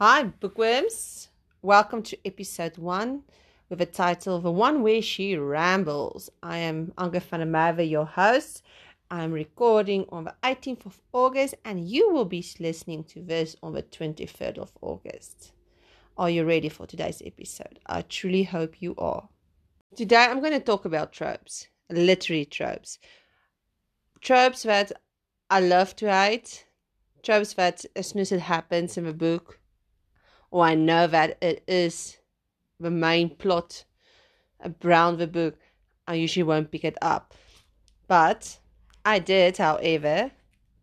Hi, bookworms. Welcome to episode one with a title The One Where She Rambles. I am Anga Merwe, your host. I'm recording on the 18th of August, and you will be listening to this on the 23rd of August. Are you ready for today's episode? I truly hope you are. Today, I'm going to talk about tropes, literary tropes. Tropes that I love to hate, tropes that as soon as it happens in the book, or I know that it is the main plot around the book, I usually won't pick it up. But I did, however,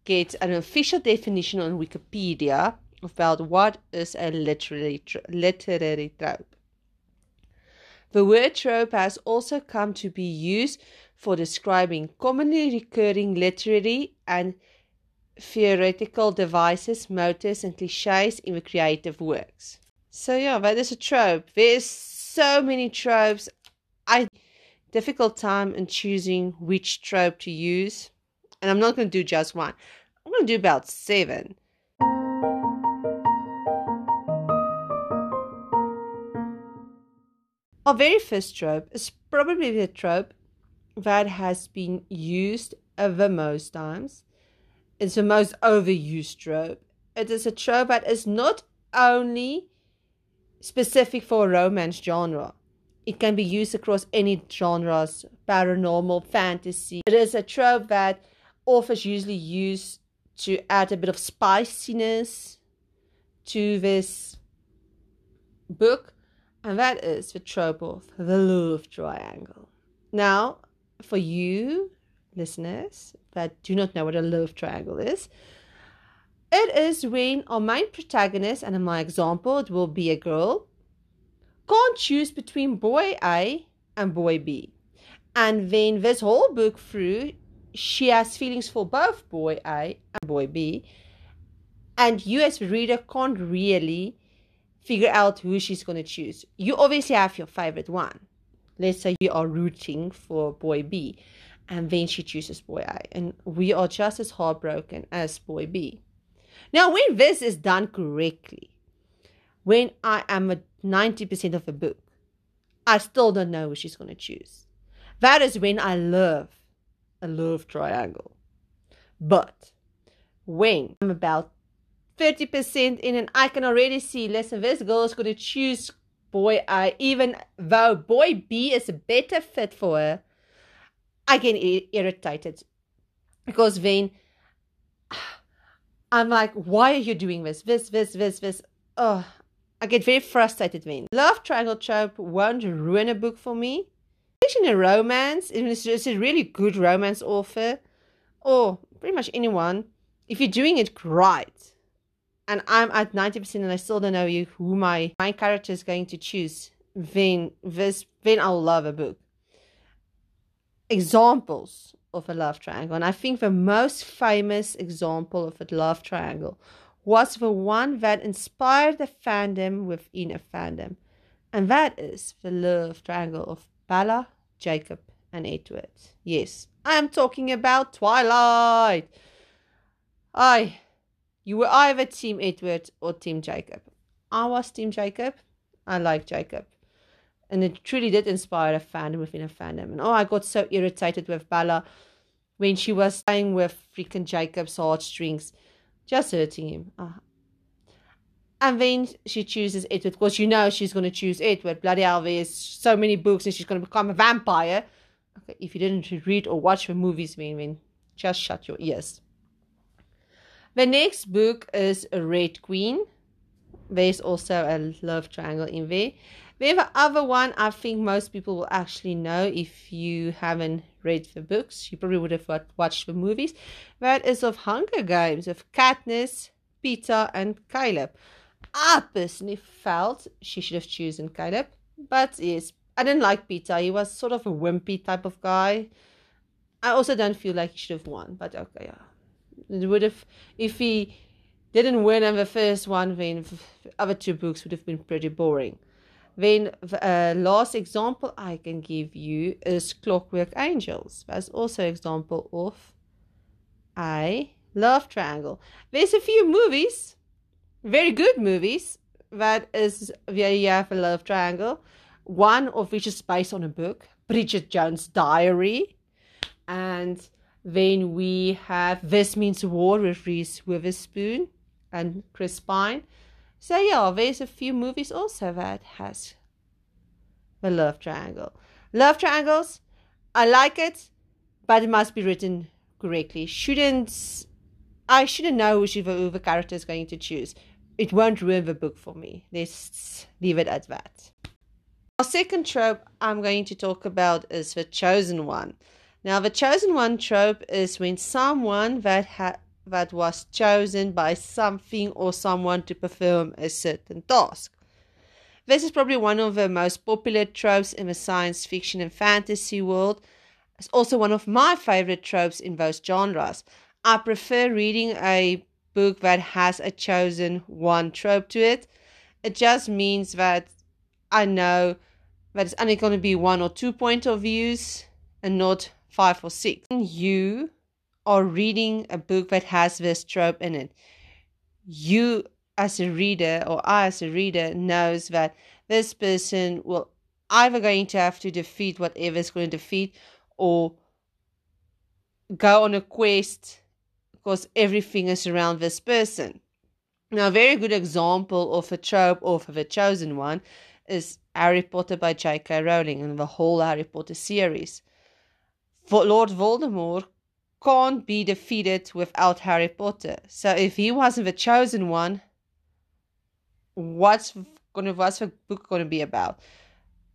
get an official definition on Wikipedia about what is a literary, literary trope. The word trope has also come to be used for describing commonly recurring literary and theoretical devices, motifs, and cliches in the creative works. So yeah, that is a trope. There's so many tropes. I difficult time in choosing which trope to use, and I'm not going to do just one. I'm going to do about seven. Our very first trope is probably the trope that has been used the most times it's the most overused trope. It is a trope that is not only specific for a romance genre. It can be used across any genres, paranormal, fantasy. It is a trope that authors usually use to add a bit of spiciness to this book, and that is the trope of the love triangle. Now, for you listeners that do not know what a love triangle is, it is when our main protagonist, and in my example, it will be a girl, can't choose between boy A and boy B. And then this whole book through, she has feelings for both boy A and boy B. And you, as reader, can't really figure out who she's going to choose. You obviously have your favorite one. Let's say you are rooting for boy B and then she chooses boy A. And we are just as heartbroken as boy B. Now, when this is done correctly, when I am at 90% of a book, I still don't know who she's going to choose. That is when I love a love triangle. But when I'm about 30% in and I can already see, listen, this girl is going to choose boy A, even though boy B is a better fit for her I get irritated because then I'm like, why are you doing this? This, this, this, this. Oh, I get very frustrated then. Love triangle trope won't ruin a book for me. Especially in a romance, if it's a really good romance author, or pretty much anyone, if you're doing it right, and I'm at 90% and I still don't know who my, my character is going to choose, then this then I'll love a book examples of a love triangle. And I think the most famous example of a love triangle was the one that inspired the fandom within a fandom. And that is the love triangle of Bella, Jacob, and Edward. Yes, I am talking about Twilight. I, you were either Team Edward or Team Jacob. I was Team Jacob. I like Jacob and it truly did inspire a fandom within a fandom. And oh, I got so irritated with Bella when she was playing with freaking Jacob's heartstrings, just hurting him. Oh. And then she chooses Edward because you know she's going to choose Edward. Bloody hell, there's so many books and she's going to become a vampire. Okay, if you didn't read or watch the movies, then, then just shut your ears. The next book is Red Queen. There's also a love triangle in there. The other one I think most people will actually know if you haven't read the books. You probably would have watched the movies. That is of Hunger Games of Katniss, Peeta, and Caleb. I personally felt she should have chosen Caleb, but yes, I didn't like Peeta. He was sort of a wimpy type of guy. I also don't feel like he should have won, but okay, yeah. It would have if he didn't win in the first one, then the other two books would have been pretty boring. Then uh, last example I can give you is Clockwork Angels. That's also example of a love triangle. There's a few movies, very good movies, that is where you have a love triangle, one of which is based on a book, Bridget Jones' Diary. And then we have This Means War with Reese Witherspoon and Chris Pine. So yeah, there's a few movies also that has the love triangle. Love triangles, I like it, but it must be written correctly. Shouldn't I shouldn't know which of the character is going to choose. It won't ruin the book for me. Let's leave it at that. Our second trope I'm going to talk about is the chosen one. Now, the chosen one trope is when someone that ha- that was chosen by something or someone to perform a certain task. This is probably one of the most popular tropes in the science fiction and fantasy world. It's also one of my favorite tropes in those genres. I prefer reading a book that has a chosen one trope to it. It just means that I know that it's only going to be one or two point of views and not five or six. You are reading a book that has this trope in it. You as a reader or I as a reader knows that this person will either going to have to defeat whatever is going to defeat or go on a quest because everything is around this person. Now, a very good example of a trope of a chosen one is Harry Potter by J.K. Rowling and the whole Harry Potter series. For Lord Voldemort can't be defeated without Harry Potter. So if he wasn't the chosen one, what's gonna what's the book gonna be about?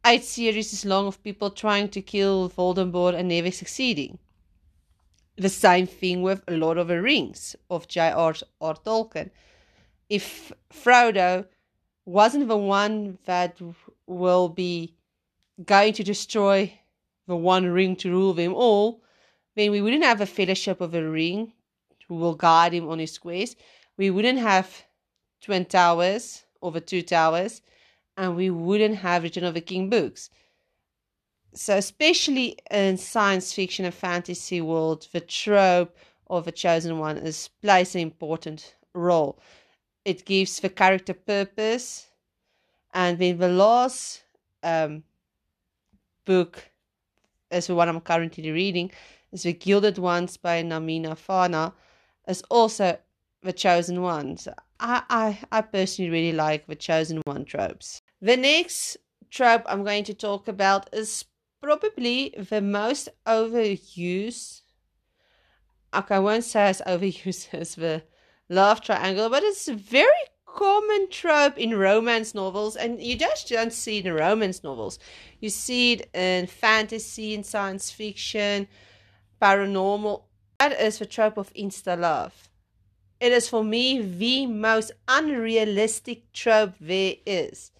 Eight series is long of people trying to kill Voldemort and never succeeding. The same thing with Lord of the Rings of J.R.R. Tolkien. If Frodo wasn't the one that will be going to destroy the one ring to rule them all, then we wouldn't have a fellowship of a ring who will guide him on his quest. We wouldn't have Twin Towers over Two Towers, and we wouldn't have Return of the King books. So, especially in science fiction and fantasy world, the trope of a chosen one is plays an important role. It gives the character purpose, and then the last um, book is the one I'm currently reading, is the Gilded Ones by Namina Forna, is also the chosen ones. I, I, I personally really like the chosen one tropes. The next trope I'm going to talk about is probably the most overused. Okay, I won't say as overused as the love triangle, but it's a very common trope in romance novels, and you just don't see it in romance novels. You see it in fantasy and science fiction, paranormal. That is the trope of insta love. It is for me the most unrealistic trope there is.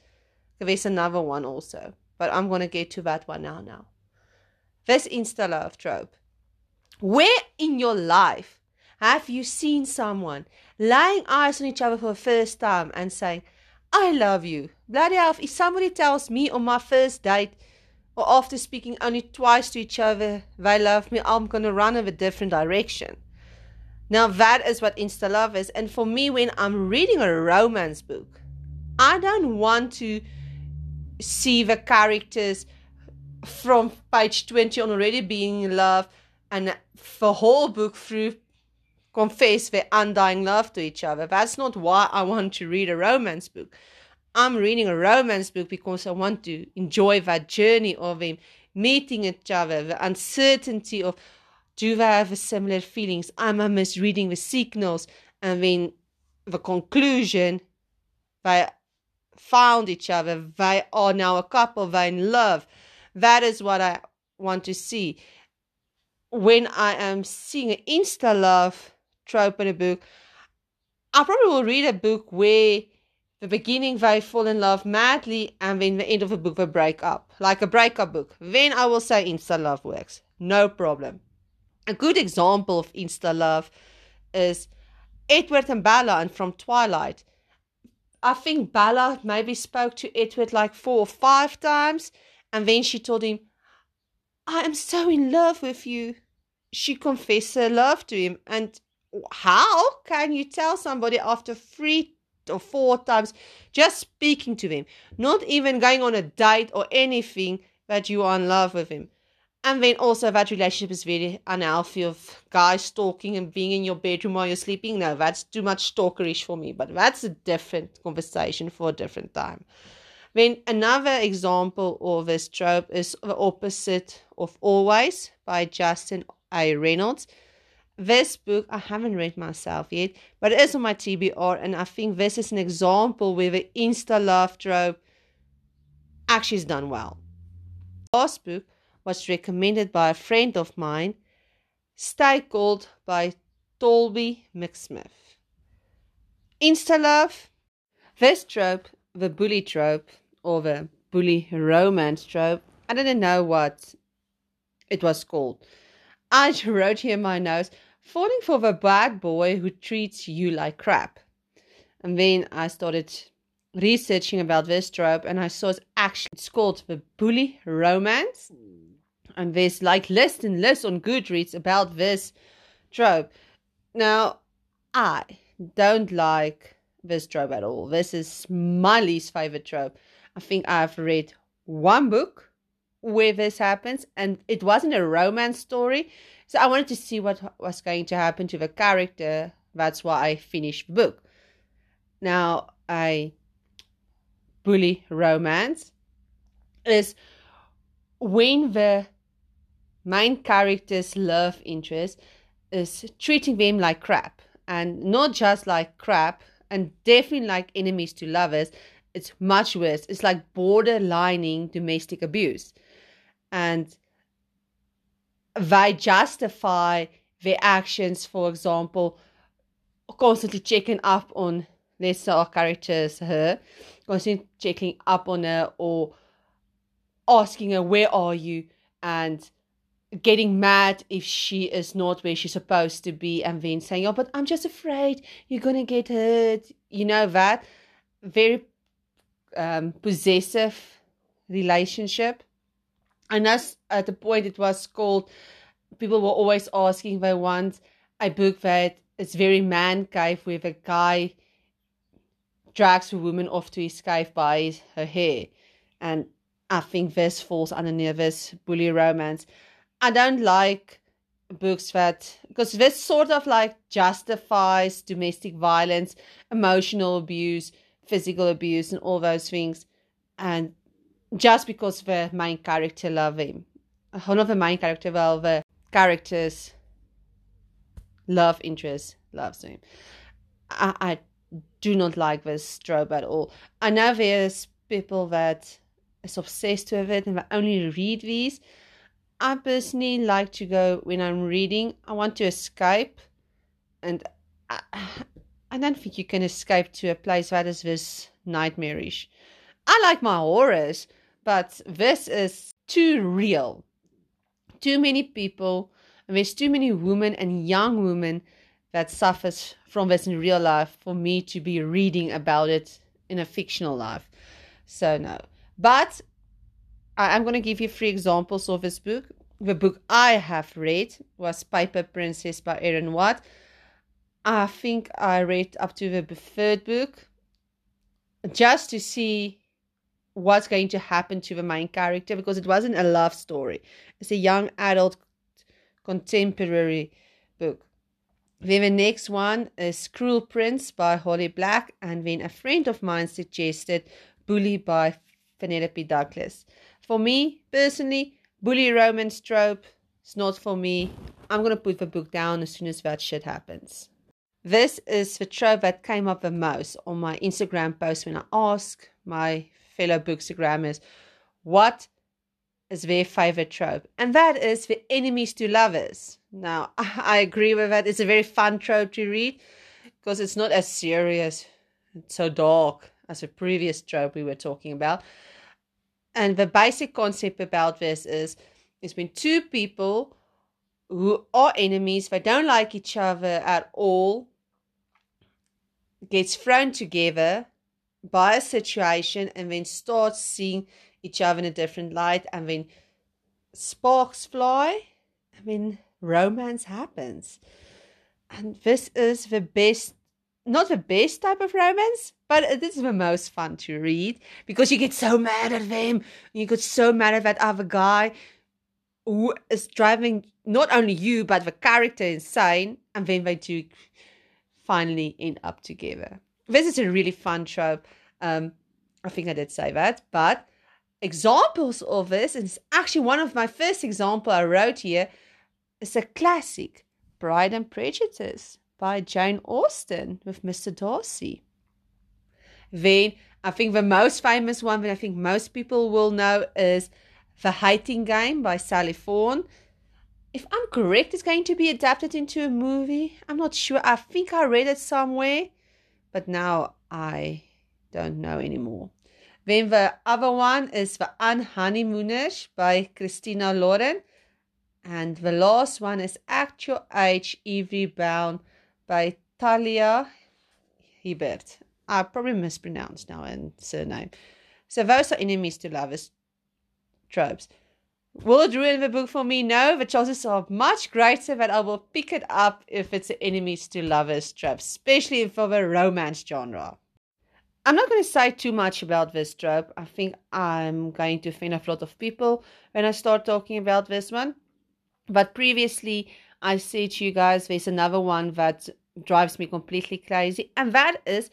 There's another one also but I'm going to get to that one now. Now, this insta love trope. Where in your life have you seen someone laying eyes on each other for the first time and saying, I love you? Bloody hell, if somebody tells me on my first date or after speaking only twice to each other, they love me, I'm going to run in a different direction. Now, that is what insta love is. And for me, when I'm reading a romance book, I don't want to see the characters from page 20 on already being in love and the whole book through confess their undying love to each other. That's not why I want to read a romance book. I'm reading a romance book because I want to enjoy that journey of them meeting each other, the uncertainty of do they have similar feelings? I'm I misreading the signals? And then the conclusion, they found each other. They are now a couple. They're in love. That is what I want to see. When I am seeing an insta love trope in a book, I probably will read a book where the beginning they fall in love madly and then the end of the book they break up, like a breakup book. Then I will say insta love works. No problem. A good example of insta love is Edward and Bella and from Twilight. I think Bella maybe spoke to Edward like four or five times, and then she told him, I am so in love with you. She confessed her love to him. And how can you tell somebody after three or four times, just speaking to him, not even going on a date or anything that you are in love with him. And then also that relationship is very unhealthy of guys stalking and being in your bedroom while you're sleeping. No, that's too much stalkerish for me, but that's a different conversation for a different time. Then another example of this trope is the opposite of always by Justin A. Reynolds. This book I haven't read myself yet, but it is on my TBR, and I think this is an example where the insta love trope actually is done well. Last book was recommended by a friend of mine, Stay Gold by Tobly McSmith. Insta love. This trope, the bully trope, or the bully romance trope, I didn't know what it was called. I wrote here my notes, falling for the bad boy who treats you like crap. And then I started researching about this trope and I saw it's actually it's called the bully romance. And there's like less and less on Goodreads about this trope. Now, I don't like this trope at all. This is my least favorite trope. I think I've read one book where this happens, and it wasn't a romance story. So I wanted to see what was going to happen to the character. That's why I finished the book. Now, I bully romance is when the main character's love interest is treating them like crap and not just like crap and definitely like enemies to lovers it's much worse it's like borderlining domestic abuse and they justify their actions for example constantly checking up on our characters her constantly checking up on her or asking her where are you? and getting mad if she is not where she's supposed to be and then saying oh but i'm just afraid you're gonna get hurt. You know that? Very um, possessive relationship and that's at the point it was called people were always asking if i want a book that is very man cave where a guy drags a woman off to his cave by her hair. And i think this falls under this bully romance. I don't like books that because this sort of like justifies domestic violence, emotional abuse, physical abuse, and all those things, and just because the main character love him, one of the main character, well, the characters love interest loves him. I, I do not like this trope at all. I know there's people that is obsessed with it and that only read these I personally like to go when I'm reading. I want to escape, and I, I don't think you can escape to a place that is this nightmarish. I like my horrors, but this is too real. Too many people, and there's too many women and young women that suffers from this in real life for me to be reading about it in a fictional life. So no. But I'm going to give you three examples of this book. The book I have read was Paper Princess by Erin Watt. I think I read up to the third book just to see what's going to happen to the main character because it wasn't a love story. It's a young adult contemporary book. Then the next one is Cruel Prince by Holly Black, and then a friend of mine suggested Bully by Penelope Douglas. For me personally, bully romance trope is not for me. I'm to put the book down as soon as that shit happens. This is the trope that came up the most on my Instagram post when I asked my fellow bookstagrammers what is their favorite trope. And that is the enemies to lovers. Now, I agree with that. It's a very fun trope to read because it's not as serious, it's so dark as the previous trope we were talking about. And the basic concept about this is there's been two people who are enemies, they don't like each other at all, gets thrown together by a situation and then starts seeing each other in a different light and then sparks fly. I mean, romance happens. And this is the best not the best type of romance, but it is the most fun to read because you get so mad at them. You get so mad at that other guy who is driving not only you but the character insane, and then they do finally end up together. This is a really fun trope. Um, I think I did say that, but examples of this, and it's actually one of my first example I wrote here, is a classic, Pride and Prejudice by Jane Austen with Mr. Darcy. Then I think the most famous one that I think most people will know is The Hating Game by Sally Thorne. If I'm correct, it's going to be adapted into a movie. I'm not sure. I think I read it somewhere, but now I don't know anymore. Then the other one is The Unhoneymooners by Christina Lauren. And the last one is Actual Age Bound by Talia Hibbert. I probably mispronounced now and surname. So those are enemies to lovers tropes. Will it ruin the book for me? No, the chances are much greater that I will pick it up if it's an enemies to lovers trope, especially for the romance genre. I'm not going to say too much about this trope. I think I'm going to offend a lot of people when I start talking about this one. But previously, I said to you guys there's another one that drives me completely crazy, and that is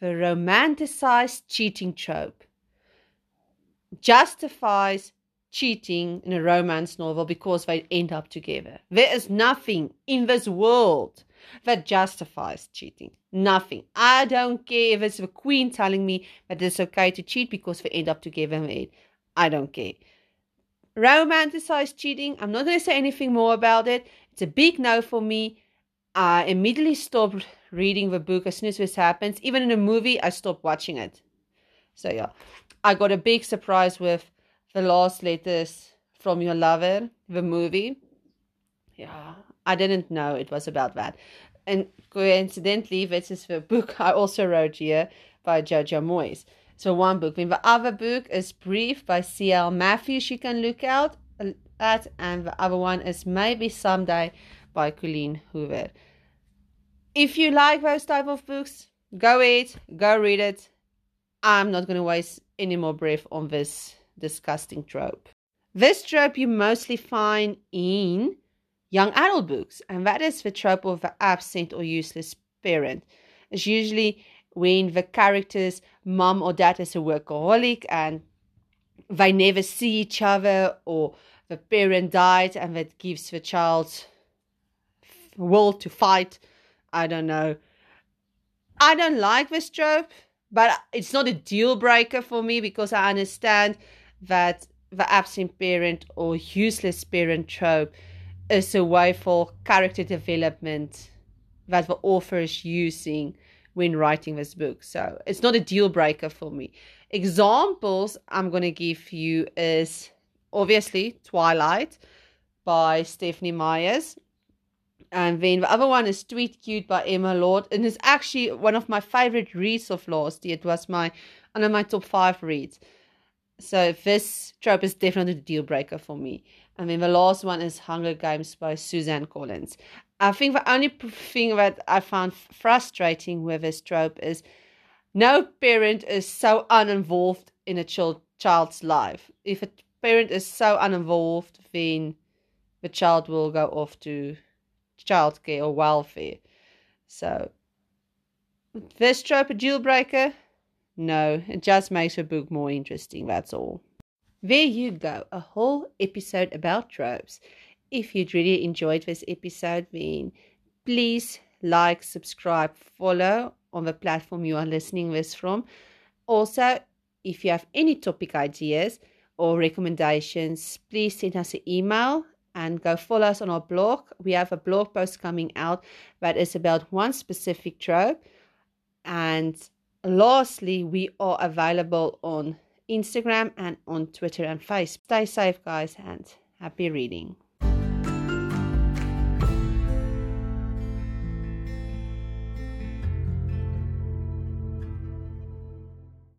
the romanticized cheating trope. Justifies cheating in a romance novel because they end up together. There is nothing in this world that justifies cheating. Nothing. I don't care if it's the queen telling me that it's okay to cheat because they end up together and I don't care. Romanticized cheating, I'm not going to say anything more about it. It's a big no for me. I immediately stopped reading the book as soon as this happens. Even in a movie, I stopped watching it. So, yeah, I got a big surprise with the last letters from your lover, the movie. Yeah, I didn't know it was about that. And coincidentally, this is the book I also wrote here by Jojo Moyes. So one book. Then the other book is Brief by C.L. Matthews. You can look out at, and the other one is Maybe Someday by Colleen Hoover. If you like those type of books, go ahead, go read it. I'm not going to waste any more breath on this disgusting trope. This trope you mostly find in young adult books, and that is the trope of the absent or useless parent. It's usually when the character's mom or dad is a workaholic and they never see each other, or the parent died and that gives the child will to fight. I don't know. I don't like this trope, but it's not a deal breaker for me because I understand that the absent parent or useless parent trope is a way for character development that the author is using when writing this book. So it's not a deal breaker for me. Examples I'm going to give you is obviously Twilight by Stephanie Meyers. And then the other one is Tweet Cute by Emma Lord. And it's actually one of my favorite reads of last year. It was my one of my top five reads. So this trope is definitely a deal breaker for me. And then the last one is Hunger Games by Suzanne Collins. I think the only thing that I found frustrating with this trope is no parent is so uninvolved in a child, child's life. If a parent is so uninvolved, then the child will go off to childcare or welfare. So, this trope a deal breaker? No, it just makes a book more interesting, that's all. There you go, a whole episode about tropes. If you'd really enjoyed this episode, then please like, subscribe, follow on the platform you are listening this from. Also, if you have any topic ideas or recommendations, please send us an email and go follow us on our blog. We have a blog post coming out that is about one specific trope. And lastly, we are available on Instagram and on Twitter and Facebook. Stay safe, guys, and happy reading.